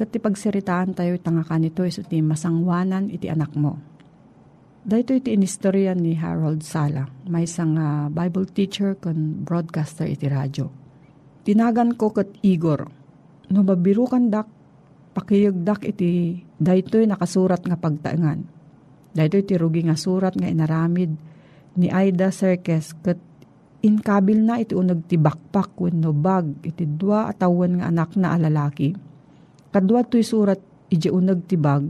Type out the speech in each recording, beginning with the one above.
Kat ti pagsiritaan tayo tanga kanito iso ti masangwanan iti anak mo. Dahito iti inistorya ni Harold Sala, may isang uh, Bible teacher kon broadcaster iti radyo. Tinagan ko kat Igor, no mabirukan dak, pakiyagdak iti daytoy nakasurat nga pagtaengan. Daytoy iti rugi nga surat nga inaramid ni Aida Serkes kat inkabil na iti unag ti bakpak wenno bag iti dua atawan nga anak na alalaki Kadwa to'y surat iti unag tibag,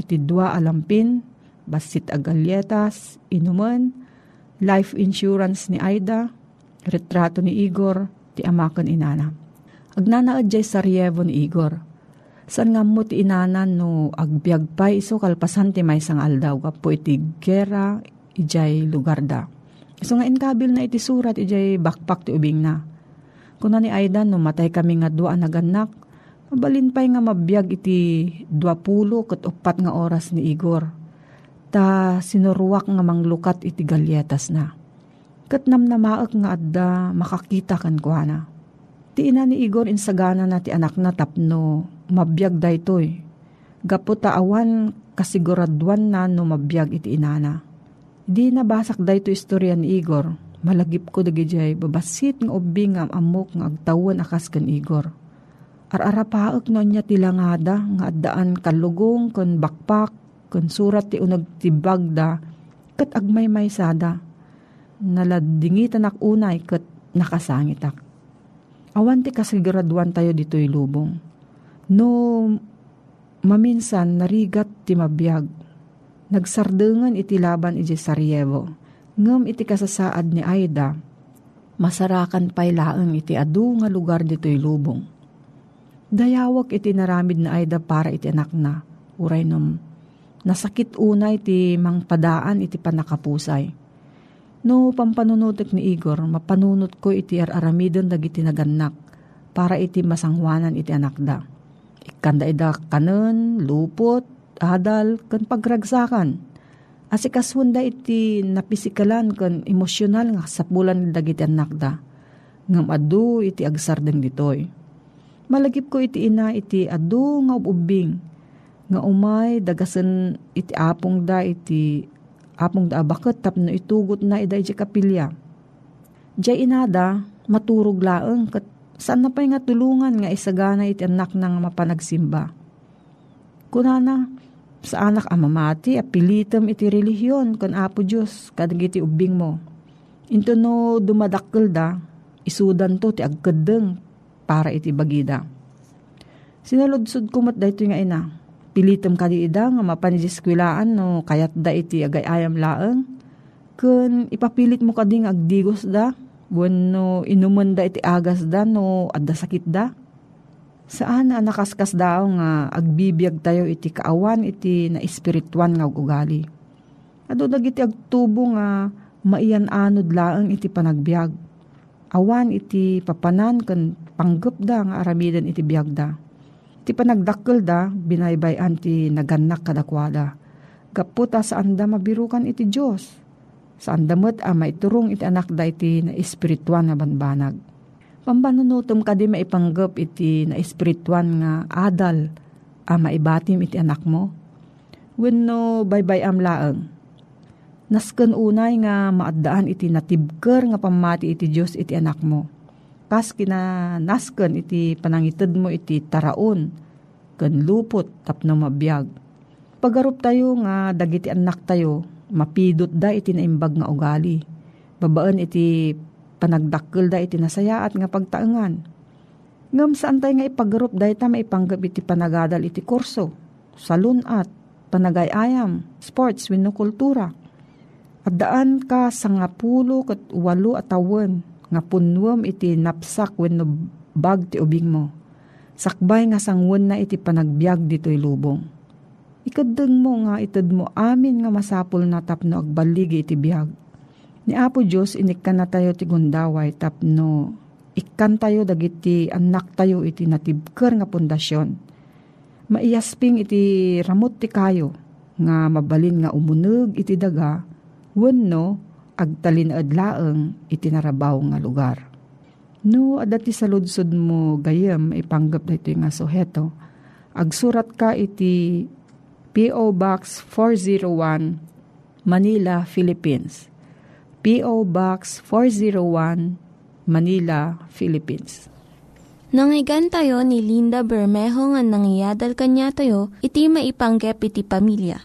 iti dua alampin, basit agalyetas, inuman, life insurance ni Aida, retrato ni Igor, ti amakan inana. Agnanaad jay saryevo ni Igor. San nga mo ti inanan no agbyag pa iso kalpasan ti may sang aldaw kapo iti gera ijay lugar da. So nga inkabil na iti surat ijay bakpak ti ubing na. Kuna ni Aida no matay kami nga dua naganak, Mabalin pa'y nga mabiyag iti 20 kat upat nga oras ni Igor. Ta sinuruwak nga manglukat iti galyetas na. Kat namnamaak nga adda makakita kan kuana. Ti ina ni Igor insagana na ti anak na tapno mabiyag da itoy. Gapo awan kasiguraduan na no mabiyag iti inana. Di nabasak da ito istorya ni Igor. Malagip ko dagijay babasit nga ubing nga amok nga agtawan akas kan Igor Ar-arapaak no niya tilangada nga addaan kalugong kon bakpak kon surat ti unag tibag da kat agmay may sada. Naladingitan ak unay kat nakasangit ak. Awan ti kasiguraduan tayo dito'y lubong. No maminsan narigat ti mabiyag. Nagsardengan iti laban iti Sarajevo. Ngam iti kasasaad ni Aida, masarakan pay laeng iti adu nga lugar dito'y lubong Dayawak iti naramid na ayda para iti anak na. Uray num, nasakit unay iti mangpadaan iti panakapusay. No pampanunutek ni Igor, mapanunot ko iti araramidon dagiti naganak para iti masangwanan iti anak da. Ikanda ida kanon, lupot, adal, kan pagragsakan. Asikaswanda iti napisikalan kan emosyonal nga sapulan dagiti anak da. Ngam adu iti agsardeng ditoy Malagip ko iti ina iti adu nga ubing. Nga umay dagasan iti apong da iti apong da bakit tapno itugot na ida iti kapilya. Diyay inada maturog laeng kat saan na pa nga tulungan nga isagana iti anak nang mapanagsimba. Kunana, sa anak amamati, apilitam iti relihiyon kan apo Diyos kadag iti ubing mo. Into no dumadakkel da, isudan to ti agkadeng para iti bagida. Sinaludsod kumot da ito nga ina. Pilitom ka di ida nga mapanidiskulaan no kayat da iti agayayam laeng. Kun ipapilit mo ka ding agdigos da, bueno inuman da iti agas da no adda sakit da. Saan na nakaskas daw nga agbibiyag tayo iti kaawan iti na espirituan nga ugali. Ado dagiti agtubo nga maian anod laang iti panagbiag. Awan iti papanan kan panggap da nga aramidan iti biyag da. Iti panagdakkel da, binaybayan ti naganak kadakwada. Gaputa saan da mabirukan iti Diyos. Saan damot a maiturong iti anak da iti na espirituan nga banbanag. Pambanunutom ka di maipanggap iti na espirituan nga adal a maibatim iti anak mo. Wenno baybay am laeng Nasken unay nga maaddaan iti natibker nga pamati iti Diyos iti anak mo. Kas kina nasken iti panangited mo iti taraon, ken lupot tapno mabiyag. Pagarup tayo nga dagiti anak tayo, mapidot da iti naimbag nga ugali. Babaan iti panagdakkel da iti nasayaat nga pagtaengan. Ngam saan tayo nga ipagarup da ita maipanggap iti panagadal iti kurso, salunat, panagayayam, sports, wino kultura Adaan ka sa nga pulo kat walo atawan nga punwam iti napsak wenno bag ti ubing mo. Sakbay nga sangwan na iti panagbiag dito'y lubong. Ikadeng mo nga itad mo amin nga masapul na tapno agbaligi iti biyag. Ni Apo Diyos inikkan na tayo ti gundaway tapno ikan tayo dagiti anak tayo iti natibker nga pundasyon. Maiyasping iti ramot ti kayo nga mabalin nga umuneg iti daga wenno agtalin adlaeng iti narabaw nga lugar. No, adati sa ludsod mo gayem ipanggap na ito nga suheto. Agsurat ka iti P.O. Box 401 Manila, Philippines. P.O. Box 401 Manila, Philippines. Nangyigan tayo ni Linda Bermejo nga nangyadal kanya tayo, iti maipanggep iti pamilya.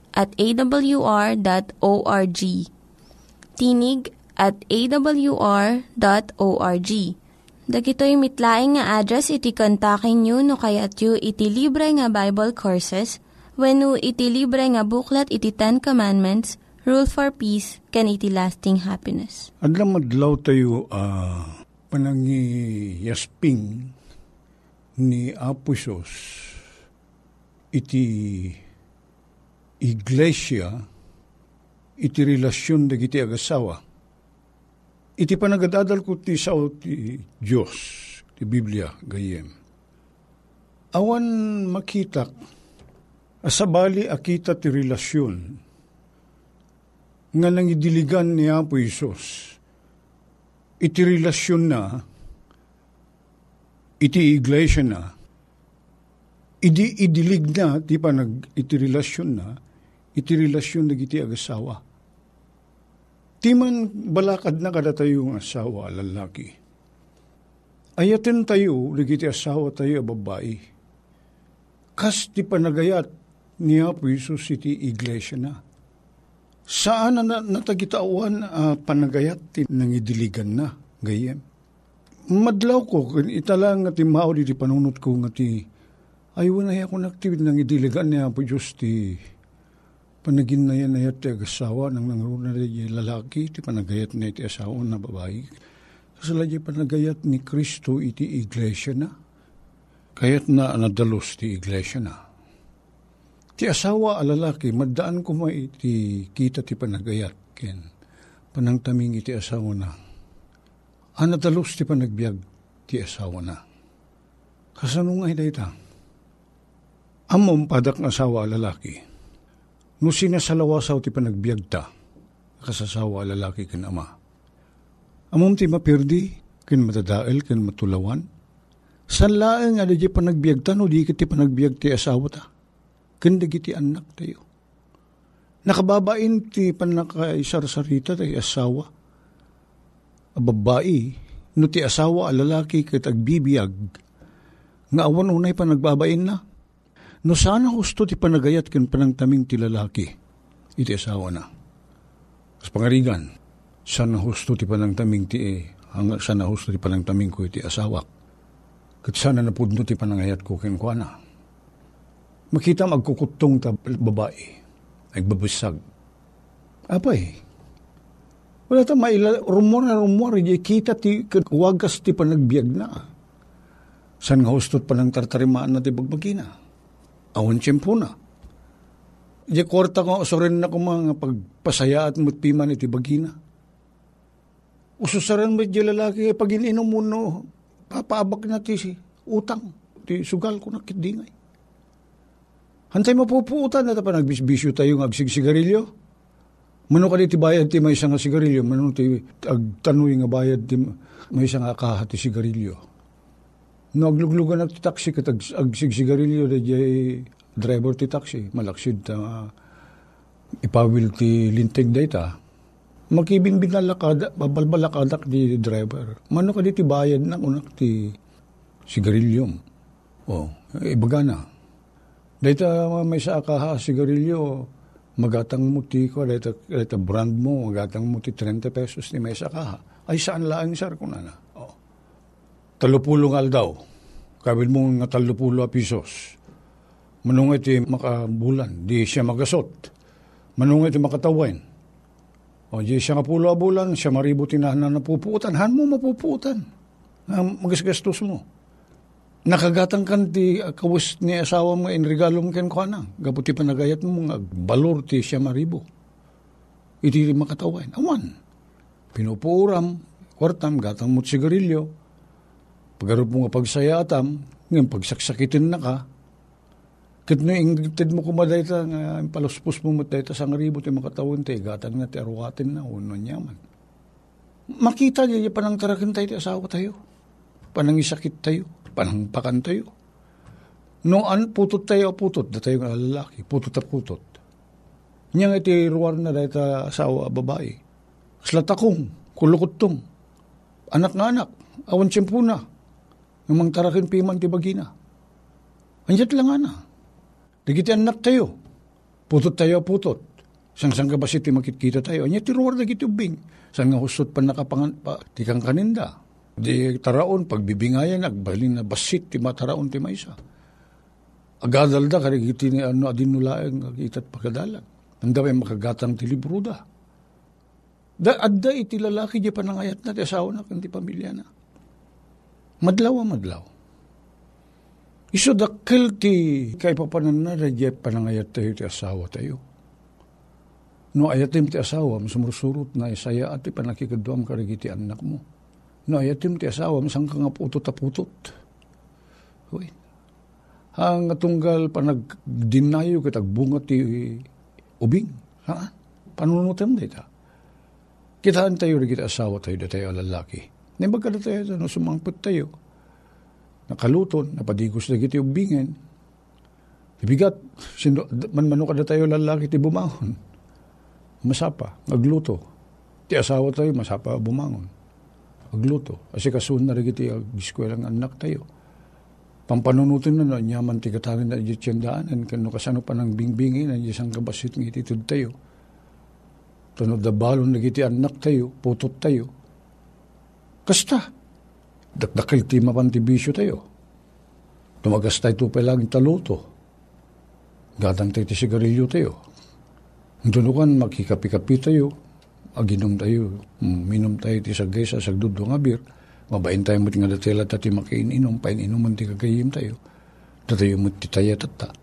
at awr.org. Tinig at awr.org. Dagitoy mitlaing nga address iti kontakin nyo no kayat yu iti libre nga Bible Courses when iti libre nga buklat iti Ten Commandments, Rule for Peace, can iti lasting happiness. Adlam madlaw tayo uh, panangi yasping ni Apusos iti iglesia iti relasyon dagiti agasawa iti panagadadal ko ti sao ti Diyos, ti Biblia, gayem. Awan makitak, asabali akita ti relasyon, nga nang idiligan ni Apo Isos, iti relasyon na, iti iglesia na, idi idilig na, ti panag, iti relasyon na, iti relasyon na iti agasawa Ti man balakad na kada tayo ng asawa, lalaki. Ayatin tayo, ligiti asawa tayo, babae. Kas ti panagayat ni Apo Isus iti iglesia na. Saan na natagitawan uh, panagayat ti nangidiligan na, gayem. Madlaw ko, italang nga ti mao di panunot ko nga ti ayaw na ako naktiwid nang idiligan ni Apo Diyos ti panagin na yan ayat ti agasawa nang nangruna di lalaki ti panagayat na iti asawa na babae. Kasala di panagayat ni Kristo iti iglesia na. Kayat na nadalos ti iglesia na. Ti asawa a lalaki, maddaan ko may iti kita ti panagayat. Ken, panangtaming iti asawa na. Anadalos ti panagbiag ti asawa na. Kasanong ay dayta? Amom padak asawa lalaki No sinasalawasaw ti panagbiag ta, kasasawa lalaki ken ama. Amom ti mapirdi, ken matadael, ken matulawan. San laeng ada di panagbiag no di ti panagbiag ti asawa ta. Ken ti anak tayo. Nakababain ti panakaisar-sarita ti asawa. A babae, no ti asawa a lalaki ket agbibiyag, nga awan unay panagbabain na No sana gusto ti panagayat ken panangtaming ti lalaki, iti asawa na. As pangarigan, sana gusto ti panangtaming ti eh, hanga sana gusto ti panangtaming ko iti asawa. Kat sana napudno ti panangayat ko ken kuana. Makita magkukutong ta babae, nagbabasag. Apay, wala ta maila, rumor na rumor, kita ti wagas ti panagbiag na. San nga hustot pa ng tartarimaan na ti bagbagina awan tiyempo na. Di kwarta ko, usurin na ko mga pagpasaya at mutpiman iti bagina. Ususaran mo di lalaki, pag ininom mo no, papaabak na ti si utang, ti sugal ko na kitdingay. Hantay mapupuutan na pa nagbisbisyo tayo ng agsigsigarilyo. Mano ka ti bayad ti may isang sigarilyo, mano ti agtanoy nga bayad ti may isang akahat ti sigarilyo No, agluglugan ti taxi kat ag, agsigsigarilyo da jay driver ti taxi. Malaksid ta uh, ipawil ti linteg da ita. Makibinbin na lakada, babalbalakadak di driver. Mano ka di ti bayad na unak ti sigarilyom. O, oh, ibaga na. Dahita may sa akaha sigarilyo, magatang mo ti ko, dito, dito brand mo, magatang mo ti 30 pesos ni may saka. Ay saan lang sir ko na na. Talupulong aldaw. Kabil mo nga talupulo a pisos. Manungay ti makabulan, di siya magasot. Manungay ti makatawain. O di siya nga pulo a bulan, siya maribo tinahanan na pupuutan. Han mo mapupuutan. Magasgastos mo nakagatang kan ti kawis ni asawa mo in regalo mo ken kuana gaputi panagayat mo nga balor ti siya maribo iti makatawan awan pinupuram kwartam gatang mo sigarilyo pagarup mo nga pagsaya atam ngayon pagsaksakitin na ka kat no ingitid mo kumaday ta nga paluspos mo mo ta sa ngaribo ti makatawan ti gatang na ti arwatin na uno nyaman makita niya panang tarakin tayo asawa tayo panang isakit tayo panangpakan tayo. Noan, putot tayo, putot. Da tayo nga lalaki, putot at putot. Niyang iti ruwar na dahil ta asawa babae. Slatakong, kulukot tong. Anak nga anak, awan siyempo na. Namang tarakin piman ti bagina. Anjat lang ana. Dagiti anak tayo. Putot tayo, putot. Sang sang ba ti makitkita tayo. Anya ti ruwar na giti ubing. Sang nga husot pa nakapangan pa, tikang kaninda Di taraon, pagbibingayan, agbalin na basit, ti mataraon ti maysa. Agadal da, karigiti ni ano, adin nulaeng, agitat pagadalan. Ang dami makagatang ti libro da. Da, adda iti lalaki di panangayat na, ti asawa na, kanti pamilya na. Madlaw a madlaw. Iso dakil ti kay papanan na, di panangayat tayo ti asawa tayo. No ayatim ti asawa, masumursurot na isaya at panakikadwam karigiti anak mo No, ayatim ti asawa, masang ka nga putot a putot. Uy. Ang tunggal pa nagdinayo kat agbunga ti ubing. Ha? Panunutem dita. Kitaan tayo rin kita asawa tayo da tayo lalaki. Nibag ka da tayo, no, sumangpot tayo. Nakaluton, napadigos na kita ubingen. Ibigat, sindo, man mano ka da tayo lalaki ti bumangon. Masapa, nagluto. Ti asawa tayo, masapa bumangon agluto. Kasi kasun na rin iti ag anak tayo. Pampanunutin na na, nyaman ti katangin na di tiyandaanan, kano kasano pa ng bingbingin, na isang kabasit ng ititid tayo. Tunod da balon na iti anak tayo, putot tayo. Kasta, dakdakil ti mapantibisyo tayo. Tumagas tayo to lang taluto. Gatang tayo ti sigarilyo tayo. Dunukan, makikapi-kapi tayo, aginom tayo, minom tayo ti sagay sa sagdudo nga bir, mabain tayo mo ti nga datela tati makaininom, paininom ti kagayim tayo, tatayo mo ti taya tata.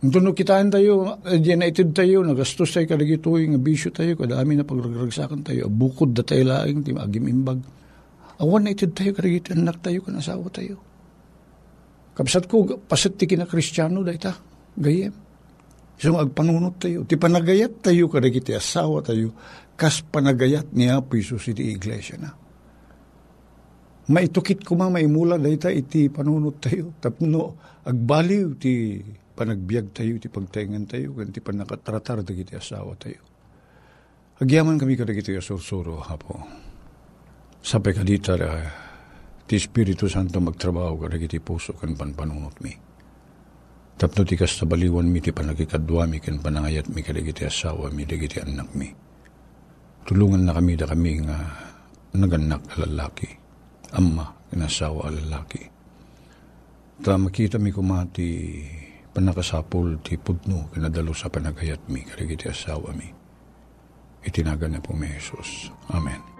Nung kitaan tayo, na itid tayo, nagastos tayo kadagitoy, nga bisyo tayo, kadami na pagragragsakan tayo, bukod da tayo laing, ti agim imbag. Awan na itid tayo, kadagito anak tayo, kanasawa tayo. Kapsat ko, pasit ti kina kristyano, da ita, gayem. So agpanunot tayo. Ti panagayat tayo kada kiti asawa tayo. Kas panagayat niya piso si ti iglesia na. Maitukit ko ma maimula dahita iti panunot tayo. Tapno agbaliw ti panagbiag tayo, ti pagtaingan tayo, kan ti panakatratar da kiti asawa tayo. Agyaman kami kada kiti asursuro hapo. Sapay kadita da ti Espiritu Santo magtrabaho kada kiti puso kan panpanunot mi Tapno ti kas baliwan mi ti panagikadwa mi ken panangayat mi kadagiti asawa mi dagiti anak mi. Tulungan na kami da kami nga naganak na lalaki. Ama, inasawa lalaki. Ta makita mi kumati panakasapol ti pudno kinadalo sa panagayat mi kadagiti asawa mi. Itinagan na po mi Jesus. Amen.